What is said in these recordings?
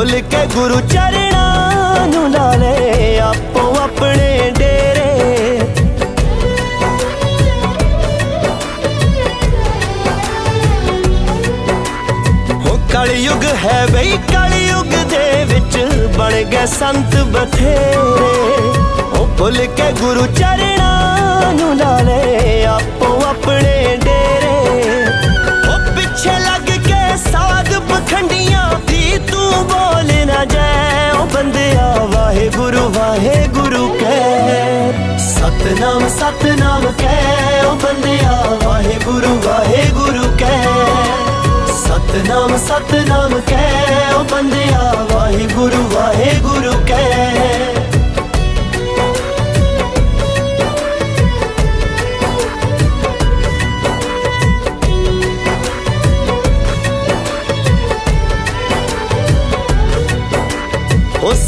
ਉਹ ਭੁੱਲ ਕੇ ਗੁਰੂ ਚਰਣਾ ਨੂੰ ਲਾ ਲੈ, ਆਪੋ ਆਪਣੇ ਡੇਰੇ। ਉਹ ਕਲਯੁਗ ਹੈ ਬਈ, ਕਲਯੁਗ ਦੇ ਵਿੱਚ ਬਣ ਗਏ ਸੰਤ ਬਥੇਰੇ। ਉਹ ਭੁੱਲ ਕੇ ਗੁਰੂ ਚਰਣਾ ਨੂੰ ਲਾ ਲੈ, ਆਪੋ ਆਪਣੇ ਡੇਰੇ। तू बोल न जाए, ओ बंदिया वाहे गुरु वाहे गुरु कह। सतनाम सतनाम कह, ओ बंदिया वाहे गुरु वाहे गुरु कह। सतनाम सतनाम कह, ओ बंदिया वाहे गुरु वाहे गुरु कह।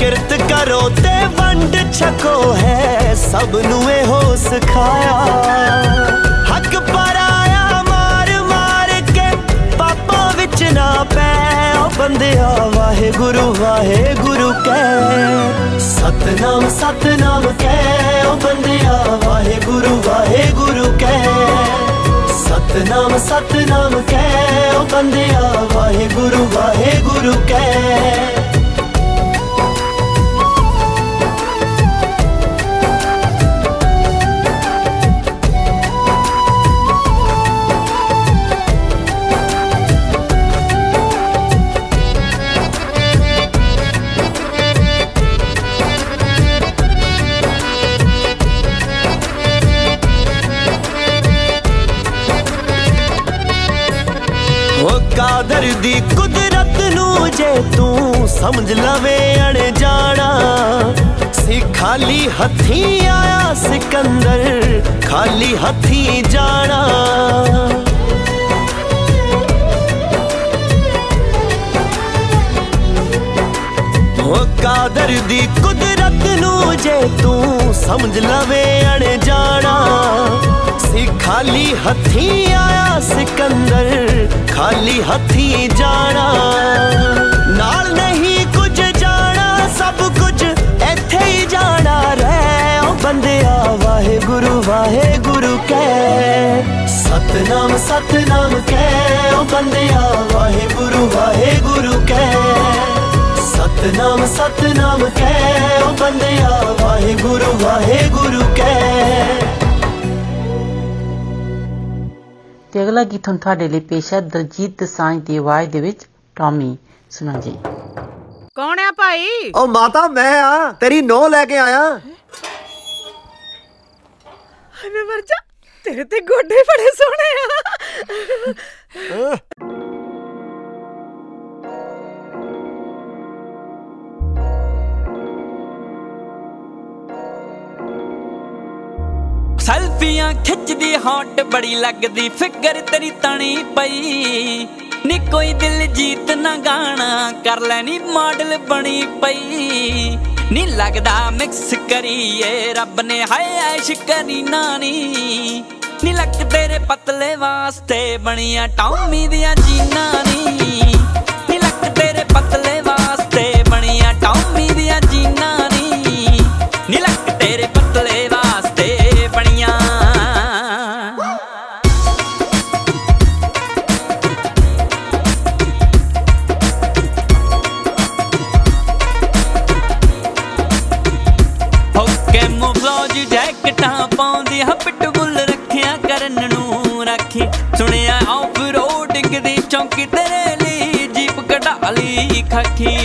ਕਿਰਤ ਕਰੋ ਤੇ ਵੰਡ ਛਕੋ ਹੈ ਸਭ ਨੂੰ ਇਹੋ ਸਿਖਾਇਆ। ਹੱਕ ਪਰਾਇਆ ਮਾਰ ਮਾਰ ਕੇ ਪਾਪਾਂ ਵਿੱਚ ਨਾ ਪੈ। ਓ ਬੰਦਿਆ ਵਾਹਿਗੁਰੂ ਵਾਹਿਗੁਰੂ ਕਹਿ। ਸਤਨਾਮ ਸਤਨਾਮ ਕਹਿ। ਓ ਬੰਦਿਆ ਵਾਹਿਗੁਰੂ ਵਾਹਿਗੁਰੂ ਕਹਿ। ਸਤਨਾਮ ਸਤਨਾਮ ਕਹਿ। ਓ ਬੰਦਿਆ ਵਾਹਿਗੁਰੂ ਵਾਹਿਗੁਰੂ ਕਹਿ। ਕਾਦਰ ਦੀ ਕੁਦਰਤ ਨੂੰ ਜੇ ਤੂੰ ਸਮਝ ਲਵੇ ਅਣ ਜਾਣਾ ਸੀ ਖਾਲੀ ਹੱਥੀ ਆਇਆ ਸਿਕੰਦਰ, ਖਾਲੀ ਹੱਥੀ ਜਾਣਾ। ਕਾਦਰ ਦੀ ਕੁਦਰਤ ਨੂੰ ਜੇ ਤੂੰ ਸਮਝ ਲਵੇ ਅਣ ਜਾਣਾ ਸੀ ਖਾਲੀ ਹੱਥੀ ਆਇਆ ਸਿਕੰਦਰ, ਖਾਲੀ ਹੱਥੀ ਜਾਣਾ। ਨਾਲ ਨਹੀਂ ਕੁਝ ਜਾਣਾ, ਸਭ ਕੁਝ ਇੱਥੇ ਹੀ ਜਾਣਾ। ਰਹਿ ਓ ਬੰਦਿਆ, ਵਾਹਿਗੁਰੂ ਵਾਹਿਗੁਰੂ ਕਹਿ। ਸਤਨਾਮ ਸਤਨਾਮ ਕਹਿ ਓ ਉਹ ਬੰਦਿਆ, ਵਾਹਿਗੁਰੂ ਵਾਹਿਗੁਰੂ ਕਹਿ। ਸਤਨਾਮ ਸਤਨਾਮ ਕਹਿ। ਉਹ ਬੰਦਿਆ ਵਾਹਿਗੁਰੂ ਵਾਹਿਗੁਰੂ ਕਹਿ। ਤੇ ਅਗਲਾ ਗੀਤ ਹੁਣ ਤੁਹਾਡੇ ਲਈ ਪੇਸ਼ ਹੈ ਦਲਜੀਤ ਦਸਾਂਝ ਦੀ ਆਵਾਜ਼ ਦੇ ਵਿੱਚ ਟੌਮੀ। ਸੁਣੋ ਜੀ। ਕੌਣ ਆ ਭਾਈ? ਉਹ ਮਾਤਾ ਮੈਂ ਆ। ਤੇਰੀ ਨੋ ਲੈ ਕੇ ਆਇਆ। ਹਾਏ ਮੈਂ ਮਰ ਜਾ। ਤੇਰੇ ਤੇ ਗੋਡੇ ਬੜੇ ਸੋਹਣੇ ਆ। ਸੈਲਫੀਆਂ ਖਿੱਚਦੀ ਹੌਟ ਬੜੀ ਲੱਗਦੀ, ਫਿਕਰ ਤੇਰੀ ਤਣੀ ਪਈ। ਨੀ ਕੋਈ ਦਿਲ ਜੀਤ ਨਾ ਗਾਣਾ, ਕਰ ਲੈਣੀ ਮਾਡਲ ਬਣੀ ਪਈ। ਨੀ ਲੱਗਦਾ ਮਿਕਸ ਕਰੀਏ, ਰੱਬ ਨੇ ਹਾਏ ਐਸ਼ ਕਰੀ ਨਾਨੀ। ਨੀ ਲੱਕ ਤੇਰੇ ਪਤਲੇ ਵਾਸਤੇ ਬਣੀਆਂ ਟੌਮੀ ਦੀਆਂ ਜੀਨਾਂ ਨੀ ਨੀ। ਚੌਂਕੀ ਤੇਰੇ ਲਈ ਜੀਪ ਕਢਾ ਲਈ ਖੱਖੀ?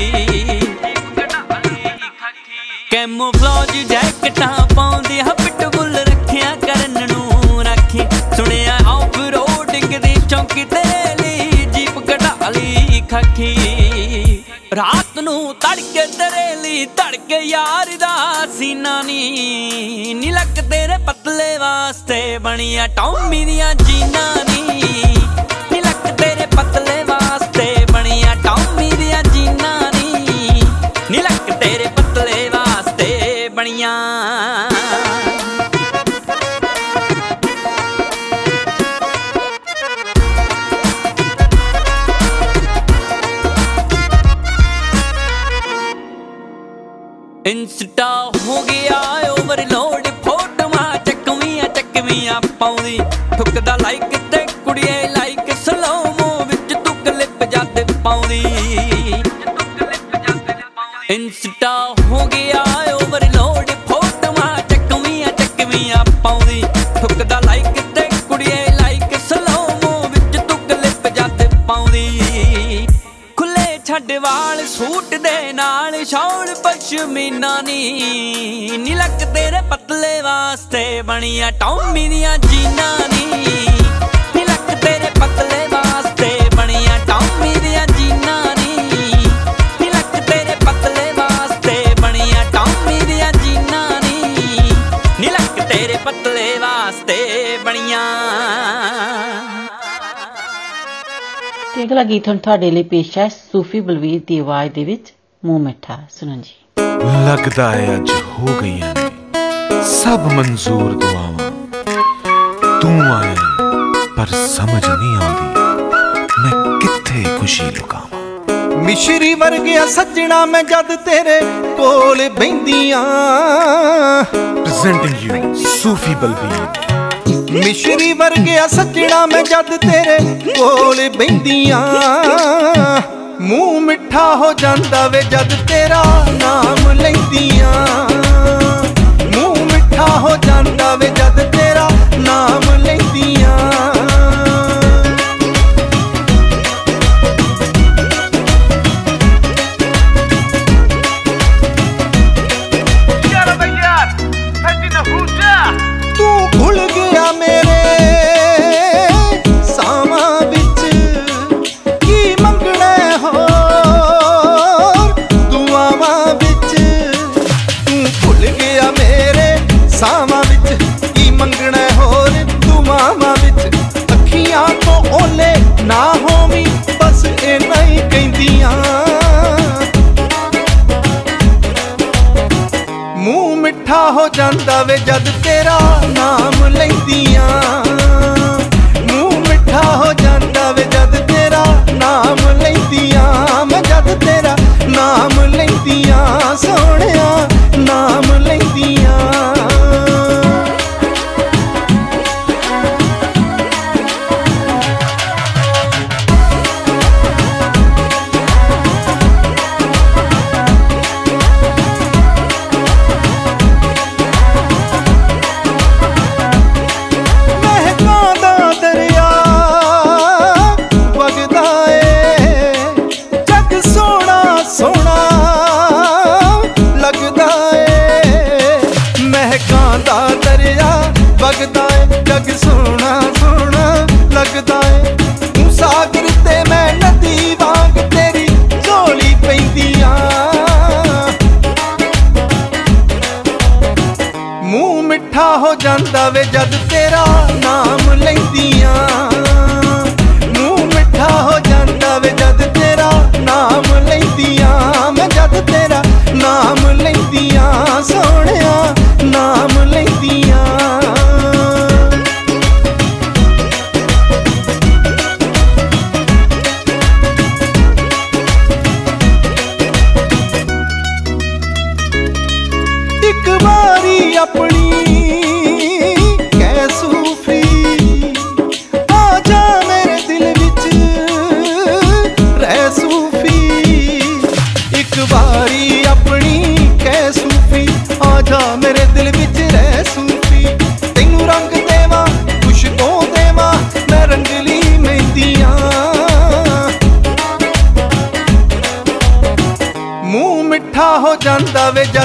ਕੈਮੋਫਲਾਜ ਜੈਕਟਾਂ ਪਾਉਂਦੀ ਹ ਪਿਟਬੁੱਲ ਰੱਖਿਆ ਕਰਨ ਨੂੰ ਰੱਖੀ। ਸੁਣਿਆ ਆਫ ਰੋਡਿੰਗ ਦੀ ਚੌਂਕੀ ਤੇਰੇ ਲਈ ਜੀਪ ਕਢਾ ਲਈ ਖੱਖੀ। ਰਾਤ ਨੂੰ ਤੜਕੇ ਤੇਰੇ ਲਈ ਧੜਕੇ ਯਾਰ ਦਾ ਸੀਨਾ ਨੀ। ਨੀ ਲੱਕ ਤੇਰੇ ਪਤਲੇ ਵਾਸਤੇ ਬਣੀਆਂ ਟੌਮੀ ਦੀਆਂ ਜੀਨਾਂ ਨੀ। ਨੀ ਲੱਕ ਤੇਰੇ ਪਤਲੇ ਵਾਸਤੇ ਬਣੀਆਂ ਟੌਮੀ ਦੀਆਂ ਜੀਨਾਂ ਨੀ। ਨੀ ਲੱਕ ਤੇਰੇ ਪਤਲੇ ਵਾਸਤੇ ਬਣੀਆਂ। ਇੰਸਟਾ ਹੋ ਗਿਆ ਓਵਰਲੋਡ ਫੋਟੋਆਂ ਚੱਕਵੀਆਂ ਚੱਕਵੀਆਂ ਪਾਉਂਦੀ। ਠੁਕਦਾ ਲਾਈਕ ਤੇ ਕੁੜੀਏ ਪਾਉਂਦੀ। ਇੰਸਟਾ ਹੋ ਗਿਆ ਓਵਰਲੋਡ, ਫੋਟੋਆਂ ਚੱਕਵੀਆਂ ਚੱਕਵੀਆਂ ਪਾਉਂਦੀ। ਠੁਕਦਾ ਲਾਈਕ ਤੇ ਕੁੜੀਏ ਲਾਈਕ ਸਲੋਮੋ ਵਿੱਚ ਤੂੰ ਕਲਿੱਪ ਜਦ ਪਾਉਂਦੀ। ਖੁੱਲੇ ਛੱਡ ਵਾਲ ਸੂਟ ਦੇ ਨਾਲ ਸ਼ੌਲ ਪਸ਼ਮੀਨਾ ਨੀ। ਨੀ ਲੱਕ ਤੇਰੇ ਪਤਲੇ ਵਾਸਤੇ ਬਣੀਆਂ ਟੌਮੀ ਦੀਆਂ ਜੀਨਾਂ ਨੀ। ਨੀ ਲੱਕ ਤੇਰੇ ਪਤਲੇ ਅਗਲਾ ਗੀਤ ਹੁਣ ਤੁਹਾਡੇ ਲਈ ਪੇਸ਼ ਹੈ ਸੂਫੀ ਬਲਵੀਰ ਦੀ ਆਵਾਜ਼ ਦੇ ਵਿੱਚ ਮੂੰਹ ਮਿੱਠਾ। ਸੁਣੋ ਜੀ। ਲੱਗਦਾ ਹੈ ਅੱਜ ਹੋ ਗਈਆਂ ਨੇ ਸਭ ਮਨਜ਼ੂਰ ਦੁਆਵਾਂ। ਤੂੰ ਆਇਆ ਪਰ ਸਮਝ ਨਹੀਂ ਆਉਂਦੀ ਮੈਂ ਕਿੱਥੇ ਖੁਸ਼ੀ ਲੁਕਾਵਾਂ। ਮਿਸ਼ਰੀ ਵਰਗਿਆ ਸੱਜਣਾ ਮੈਂ ਜਦ ਤੇਰੇ ਕੋਲ ਬੈੰਦੀਆਂ ਪ੍ਰੈਜ਼ੈਂਟਿੰਗ ਯੂ ਸੂਫੀ ਬਲਬੀਰ ਮਿਸ਼ਰੀ ਵਰਗਿਆ ਸੱਜਣਾ ਮੈਂ ਜਦ ਤੇਰੇ ਕੋਲ ਬੈੰਦੀਆਂ। ਮੂੰਹ ਮਿੱਠਾ ਹੋ ਜਾਂਦਾ ਵੇ ਜਦ ਤੇਰਾ ਨਾਮ ਲੈਂਦੀਆਂ। ਸਾਵਾਂ ਵਿੱਚ ਕੀ ਮੰਗਣਾ ਹੋਰ? ਦੁਆਵਾਂ ਵਿੱਚ ਅੱਖੀਆਂ ਤੋਂ ਓਲੇ ਨਾ ਹੋਵੀਂ, ਬਸ ਇੰਨਾ ਹੀ ਕਹਿੰਦੀਆਂ। ਮੂੰਹ ਮਿੱਠਾ ਹੋ ਜਾਂਦਾ ਵੇ ਜਦ ਤੇਰਾ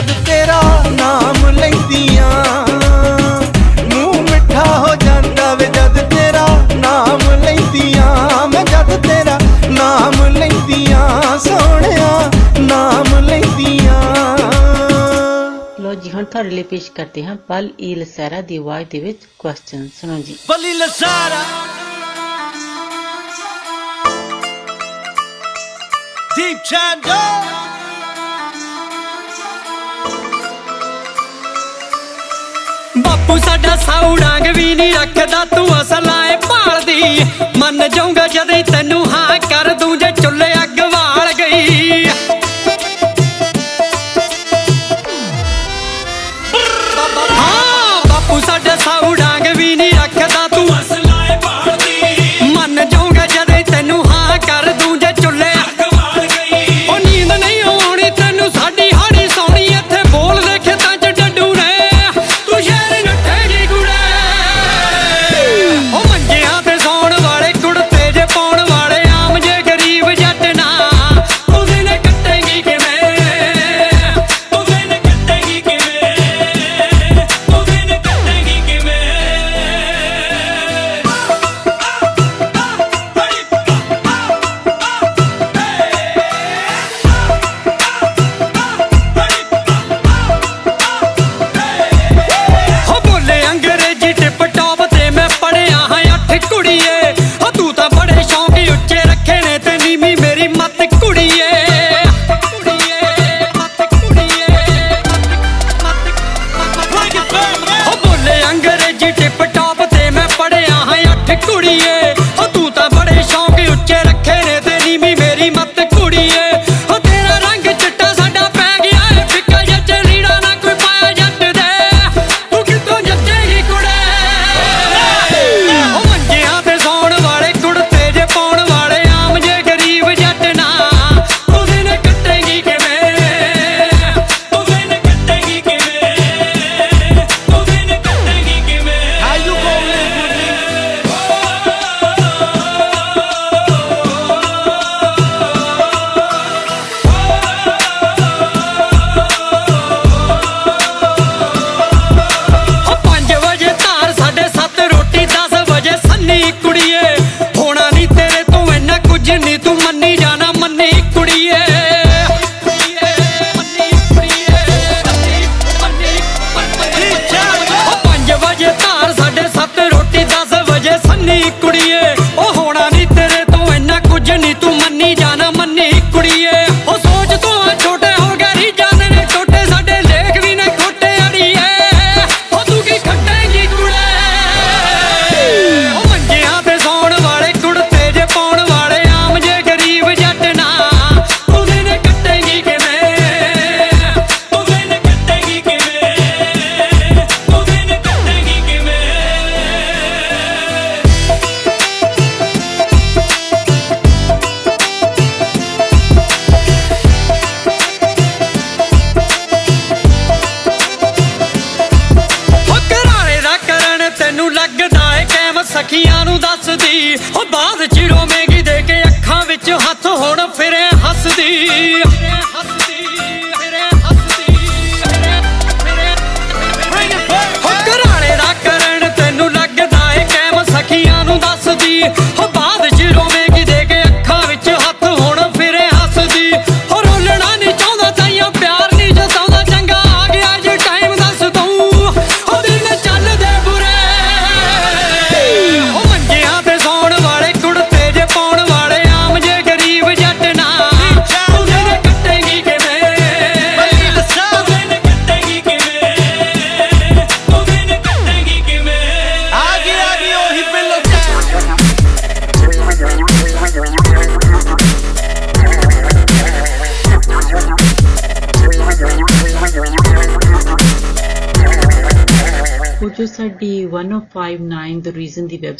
ਜਦ ਤੇਰਾ ਨਾਮ ਲੈਂਦੀਆਂ ਮੂੰਹ ਮਿੱਠਾ ਹੋ ਜਾਂਦਾ ਵੇ ਜਦ ਤੇਰਾ ਨਾਮ ਲੈਂਦੀਆਂ। ਮੈਂ ਜਦ ਤੇਰਾ ਨਾਮ ਲੈਂਦੀਆਂ ਸੋਹਣਿਆ ਨਾਮ ਲੈਂਦੀਆਂ। ਲੋ ਜੀ ਹੁਣ ਤੁਹਾਡੇ ਲਈ ਪੇਸ਼ ਕਰਦੇ ਹਾਂ ਪਲ ਈ ਲਸਾਰਾ ਦੀ ਆਵਾਜ਼ ਦੇ ਵਿੱਚ ਕੁਐਸਚਨ ਸੁਣੋ ਜੀ। ਪਲ ਈ ਲਸਾਰਾ Deep Chandler! ਬਾਪੂ ਸਾਡਾ ਸਾਊ ਡਾਂਗ ਵੀ ਨਹੀਂ ਰੱਖਦਾ, ਤੂੰ ਅਸਲ ਆਏ ਭਾਲਦੀ। ਮੰਨ ਜਾਊਗਾ ਜਦ ਤੈਨੂੰ ਹਾਂ ਕਰ ਦੂੰ, ਜੇ ਚੁੱਲ੍ਹੇ ਅੱਗ ਵਾ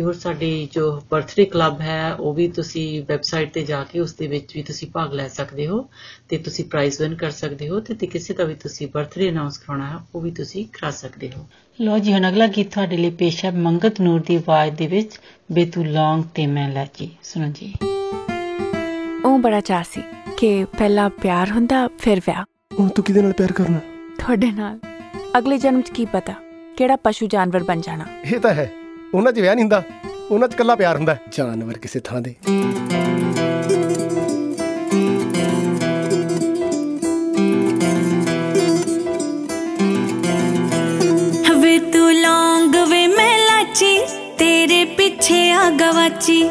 ਤੇ ਹੋਰ ਸਾਡੀ ਜੋ ਬਰਥਡੇ ਕਲੱਬ ਹੈ ਉਹ ਵੀ ਤੁਸੀਂ ਵੈਬਸਾਈਟ ਤੇ ਜਾ ਕੇ ਉਸ ਦੇ ਵਿੱਚ ਵੀ ਤੁਸੀਂ ਭਾਗ ਲੈ ਸਕਦੇ ਹੋ ਤੇ ਤੁਸੀਂ ਪ੍ਰਾਈਜ਼ ਵਿਨ ਕਰ ਸਕਦੇ ਹੋ ਤੇ ਤੇ ਕਿਸੇ ਦਾ ਵੀ ਤੁਸੀਂ ਬਰਥਡੇ ਅਨਾਉਂਸ ਕਰਾਉਣਾ ਹੈ ਉਹ ਵੀ ਤੁਸੀਂ ਕਰਾ ਸਕਦੇ ਹੋ। ਲੋ ਜੀ ਹੁਣ ਅਗਲਾ ਗੀਤ ਤੁਹਾਡੇ ਲਈ ਪੇਸ਼ ਹੈ ਮੰਗਤ ਨੂਰ ਦੀ ਆਵਾਜ਼ ਦੇ ਵਿੱਚ ਬੇਤੂ ਲੌਂਗ ਤੇ ਮੈਂ ਲਾਚੀ ਸੁਣੋ ਜੀ। ਉਹ ਬੜਾ ਚਾਅ ਸੀ ਕਿ ਪਹਿਲਾਂ ਪਿਆਰ ਹੁੰਦਾ ਫਿਰ ਵਿਆਹ। ਹੁਣ ਤੂੰ ਕਿਹਦੇ ਨਾਲ ਪਿਆਰ ਕਰਨਾ? ਤੁਹਾਡੇ ਨਾਲ। ਅਗਲੇ ਜਨਮ 'ਚ ਕੀ ਪਤਾ ਕਿਹੜਾ ਪਸ਼ੂ ਜਾਨਵਰ ਬਣ ਜਾਣਾ। ਇਹ ਤਾਂ ਹੈ। ਉਹਨਾਂ 'ਚ ਵਿਆਹ ਨਹੀਂ ਹੁੰਦਾ। ਉਹਨਾਂ 'ਚ ਕੱਲਾ ਪਿਆਰ ਹੁੰਦਾ। ਜਾਨਵਰ ਕਿਸੇ ਥਾਂ ਦੇ। ਵੇ ਤੂੰ ਲੌਂਗ ਵੇ ਮੈਂ ਲਾਚੀ ਤੇਰੇ ਪਿੱਛੇ ਆ ਗਵਾਚੀ।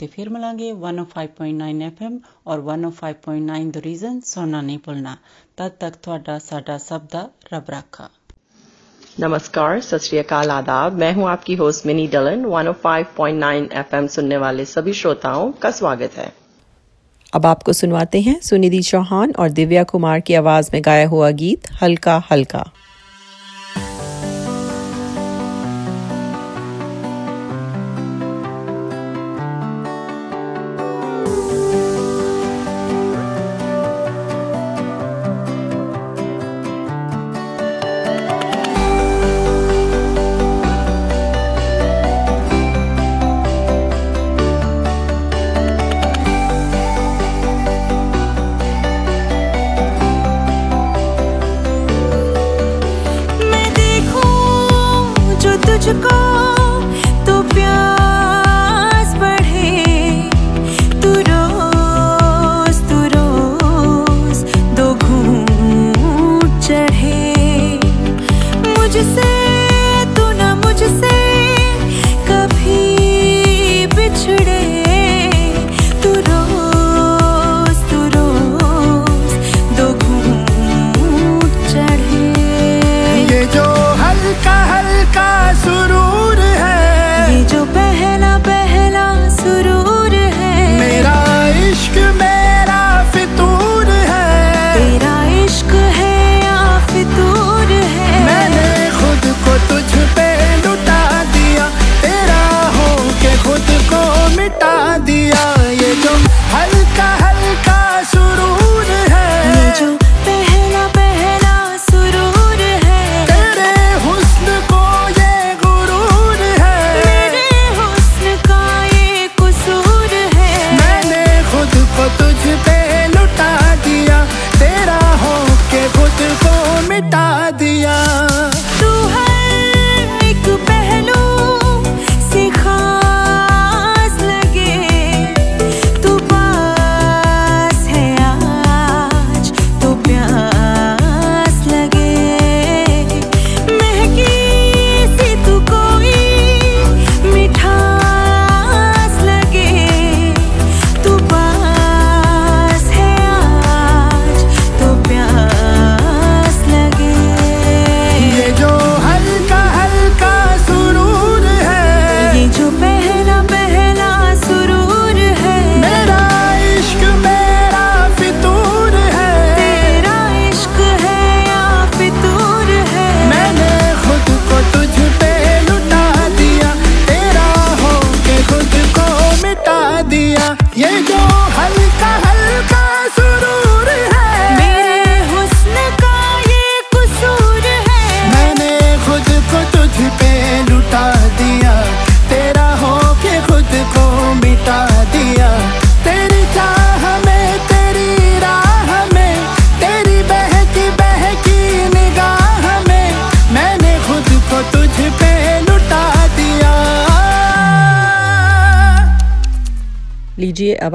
ਇਜਾਜ਼ਤ ਅਗਲੇ ਹਫਤੇ ਫਿਰ ਮਿਲਾਂਗੇ 105.9 FM ਔਰ 105.9 ਦ ਰੀਜ਼ਨ ਸੁਣਨਾ ਨਹੀਂ ਭੁੱਲਣਾ ਤਦ ਤੱਕ ਤੁਹਾਡਾ ਸਾਡਾ ਸਭ ਦਾ ਰੱਬ ਰਾਖਾ नमस्कार सत श्री अकाल आदाब मैं हूं आपकी होस्ट मिनी डलन 105.9 एफएम सुनने वाले सभी श्रोताओं का स्वागत है अब आपको सुनवाते हैं सुनिधि चौहान और दिव्या कुमार की आवाज में गाया हुआ गीत हल्का हल्का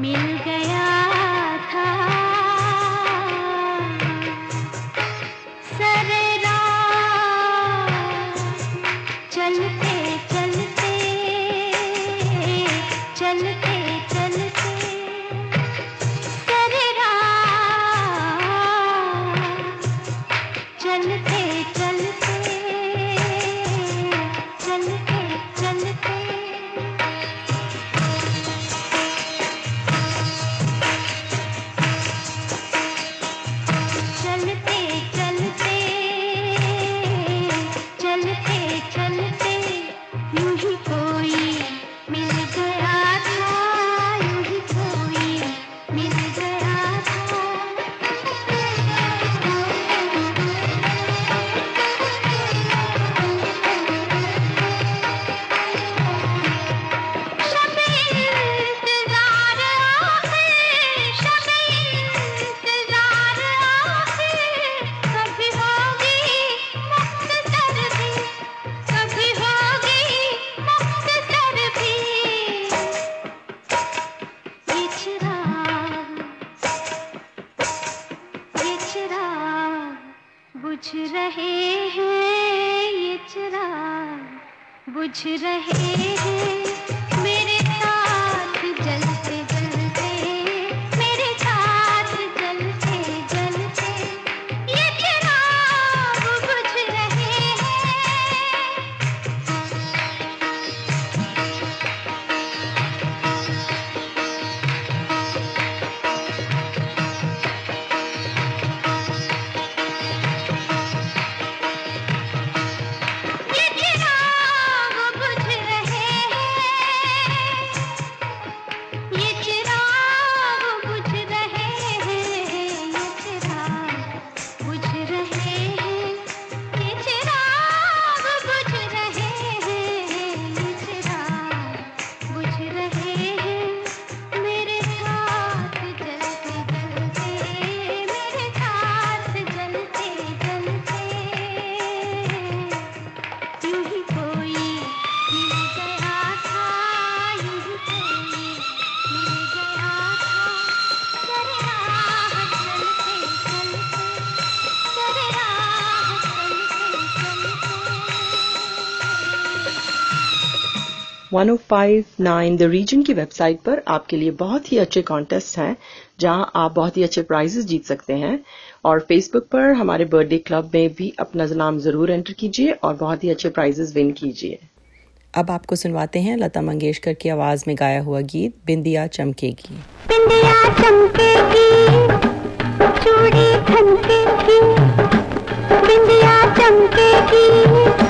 Mil 1059 द रीजन की वेबसाइट पर आपके लिए बहुत ही अच्छे कॉन्टेस्ट हैं जहाँ आप बहुत ही अच्छे प्राइजेस जीत सकते हैं। और फेसबुक पर हमारे बर्थडे क्लब में भी अपना नाम ज़रूर एंटर कीजिए और बहुत ही अच्छे प्राइजेस विन कीजिए। अब आपको सुनवाते हैं लता मंगेशकर की आवाज़ में गाया हुआ गीत बिंदिया चमकेगी। बिंदिया चमकेगी चूड़ी बिंदिया चमकेगी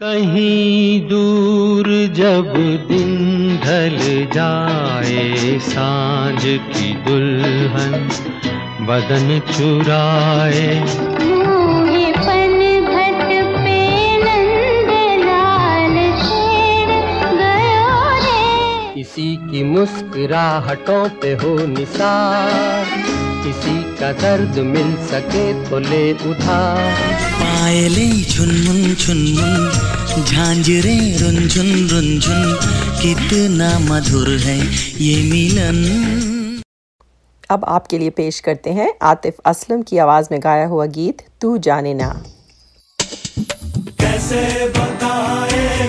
कहीं दूर जब दिन ढल जाए साँझ की दुल्हन बदन चुराए। किसी की मुस्कुराहटों पे हो निसार किसी का दर्द मिल सके तो ले उधार। पायले झुनमुन झुनमुन झांझरे रुंझुन रुंझुन कितना मधुर है ये मिलन। अब आपके लिए पेश करते हैं आतिफ असलम की आवाज़ में गाया हुआ गीत तू जाने ना। कैसे बताए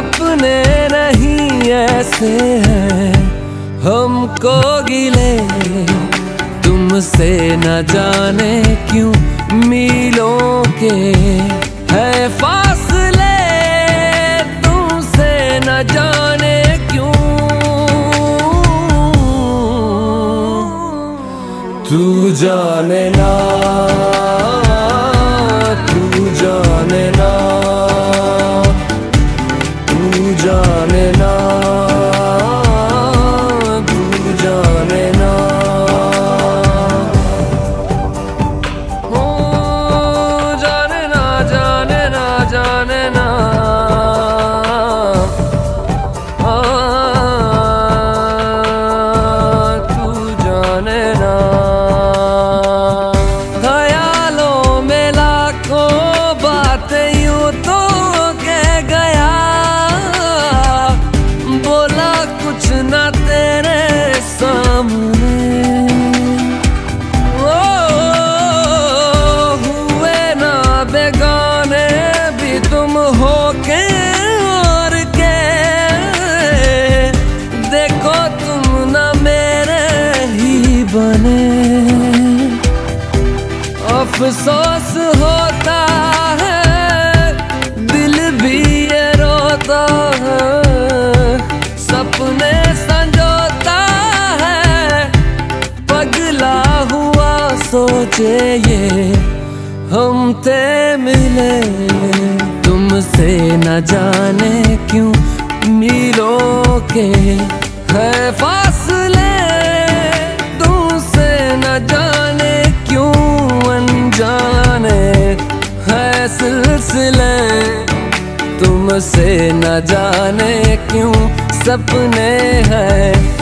अपने नहीं ऐसे हैं। हमको गिले, तुमसे न जाने क्यों मीलों के है फासले। तुमसे न जाने क्यों? तू जाने ना जाने क्यों मिलो के है फासले। तुमसे न जाने क्यों अनजाने है सिलसिले। तुमसे न जाने क्यों सपने हैं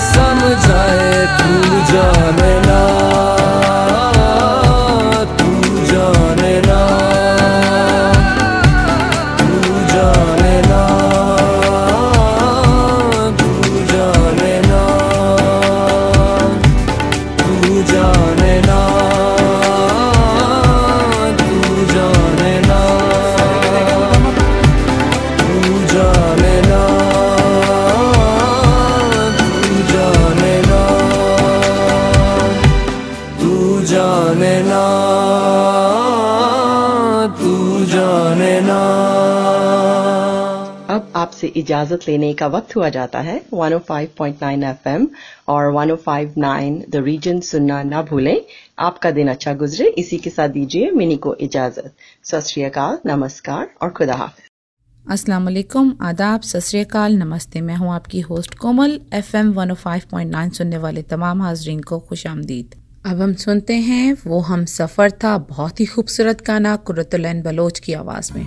समझाए तू जाने ना। इजाज़त लेने का वक्त हुआ जाता है। 105.9 एफएम और 105.9 द रीजन सुनना ना भूलें। आपका दिन अच्छा गुजरे। इसी के साथ दीजिए मिनी को इजाज़त। सत नमस्कार और खुदा हाफिज। अस्सलाम वालेकुम। आदाब। सत नमस्ते। मैं हूँ आपकी होस्ट कोमल। एफएम 105.9 सुनने वाले तमाम हाजरीन को खुश आमदीद। अब हम सुनते हैं, वो हम सफ़र था बहुत ही खूबसूरत गाना कुरतुलैन बलोच की आवाज़ में।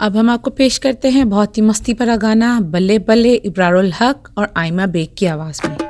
अब हम आपको पेश करते हैं बहुत ही मस्ती भरा गाना, बल्ले बल्ले इब्रारुल हक और आयमा बेग की आवाज़ में।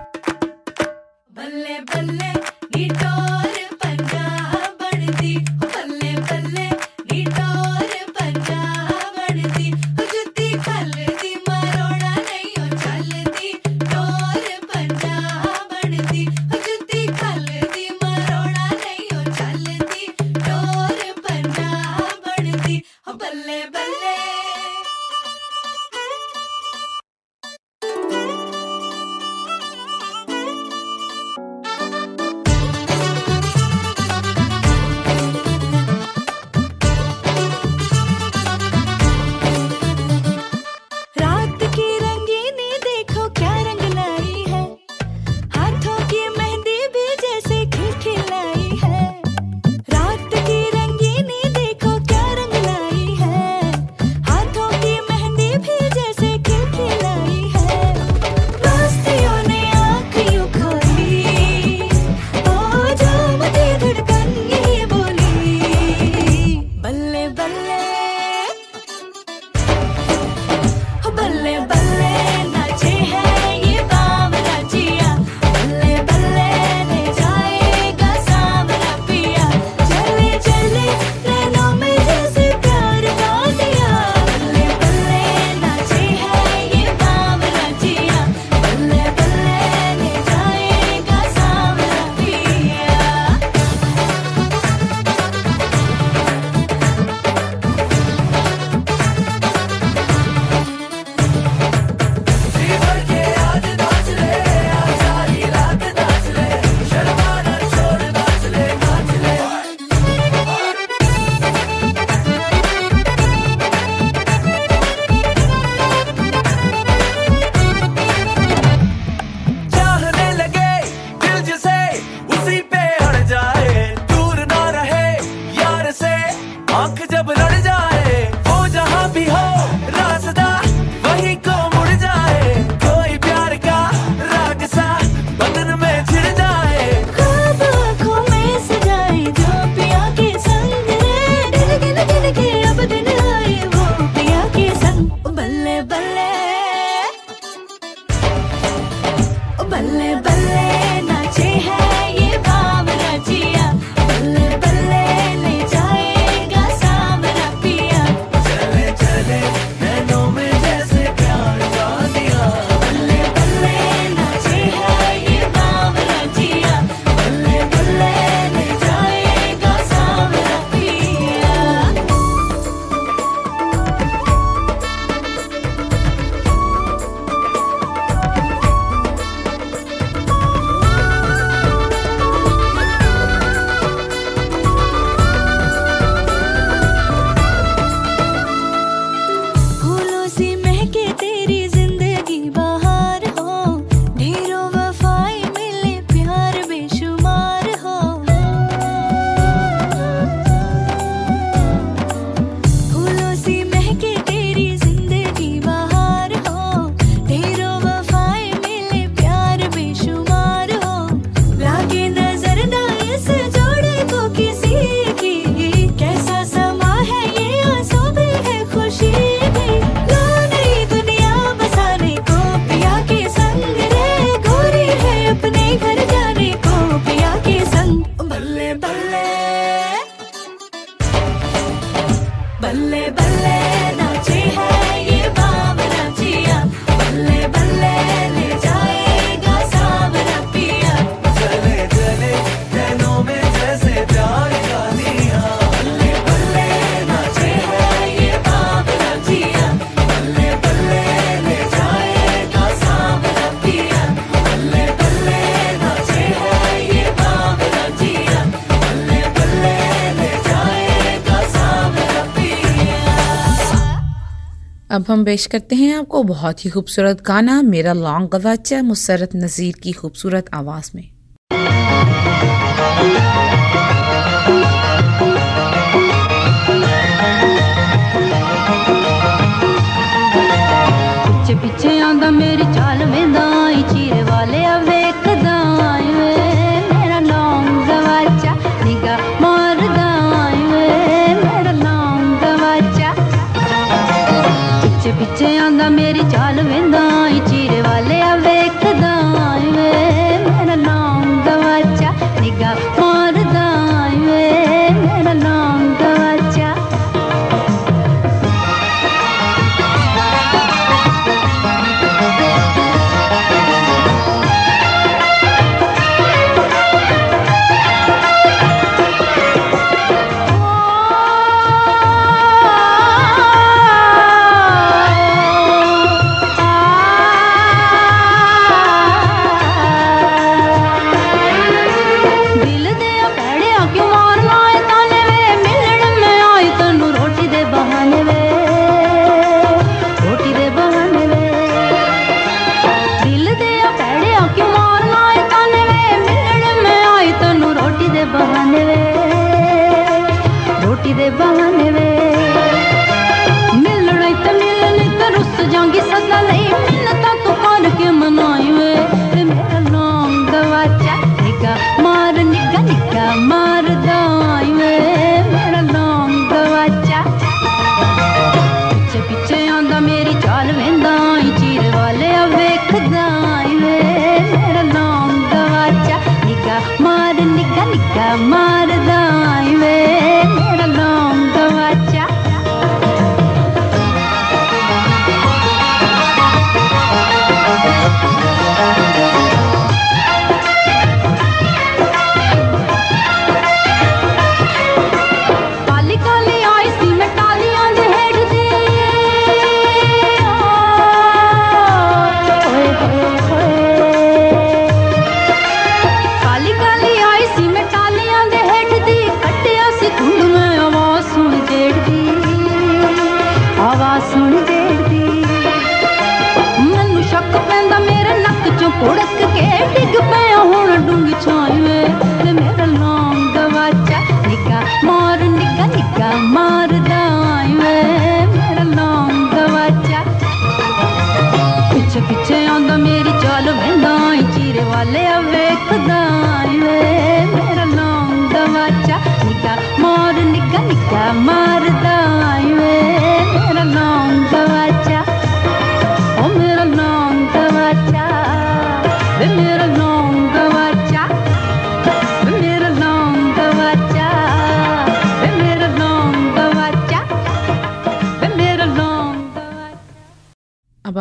हम पेश करते हैं आपको बहुत ही खूबसूरत गाना, मेरा लॉन्ग गवाचा, मुसरत नज़ीर की खूबसूरत आवाज़ में।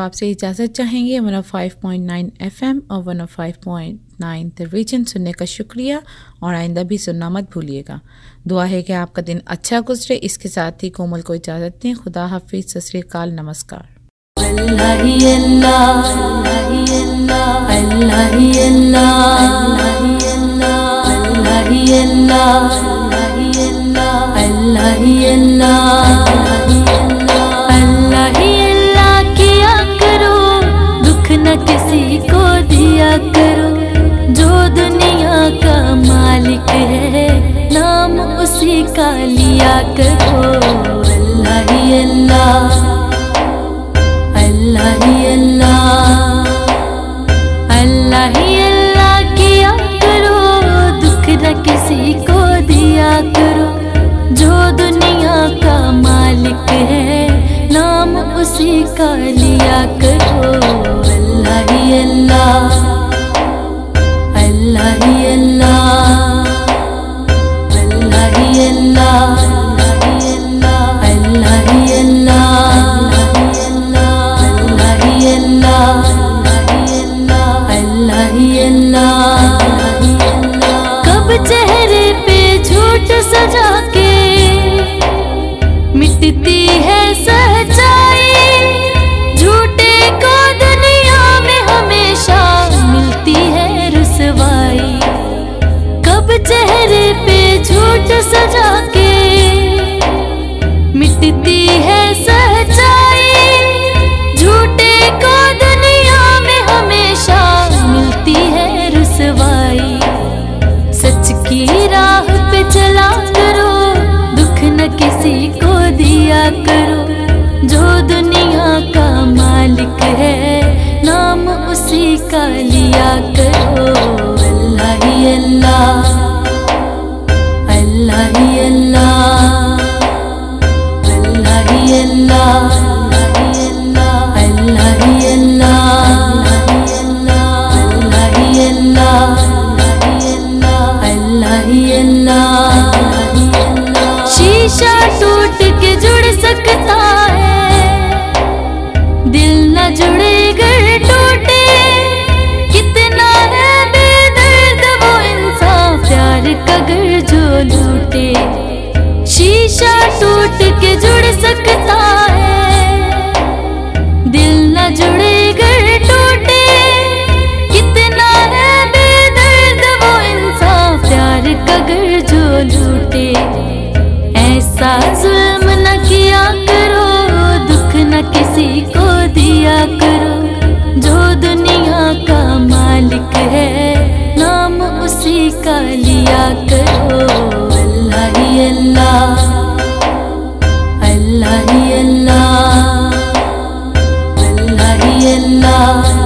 आपसे इजाज़त चाहेंगे। One oh five point nine FM M और one oh five point nine the region सुनने का शुक्रिया और आइंदा भी सुनना मत भूलिएगा। दुआ है कि आपका दिन अच्छा गुजरे। इसके साथ ही कोमल को इजाज़त दें। खुदा हाफिज़। सताल नमस्कार। Allah ही अल्लाह। Allah ही अल्लाह। Allah ही अल्लाह। अल्लाह। किसी को दिया करो, जो दुनिया का मालिक है, नाम उसी का लिया करो। अल्लाह ही अल्लाह अल्लाह ही अल्लाह अल्लाह ही अल्लाह किया करो, दुख न किसी को दिया करो। जो दुनिया का मालिक है, नाम उसी का लिया करो। Allah करो, जो दुनिया का मालिक है, नाम उसी का लिया करो। अल्लाह ही अल्लाह अल्लाह ही अल्लाह। टूट के जुड़ सकता है। दिल न जुड़े, घर टूटे। कितना है बेदर्द वो इंसान प्यार का घर जो लूटे। शीशा टूट के जुड़ सकता है। दिल न जुड़े ऐसा जुल्म न किया करो, दुख न किसी को दिया करो। जो दुनिया का मालिक है, नाम उसी का लिया करो। अल्लाह ही अल्लाह अल्लाह ही अल्लाह अल्लाह ही अल्लाह।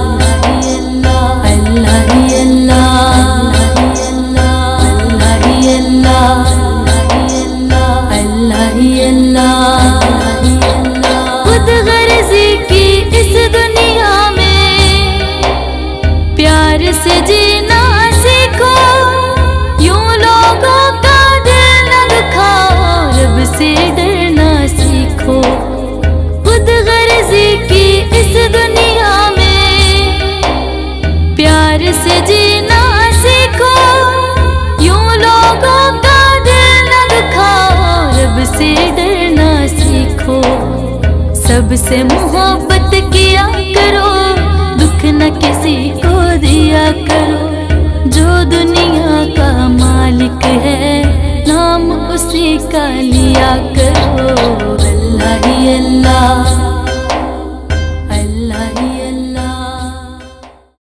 नाम उसी का लिया करो अल्लाह ही अल्लाह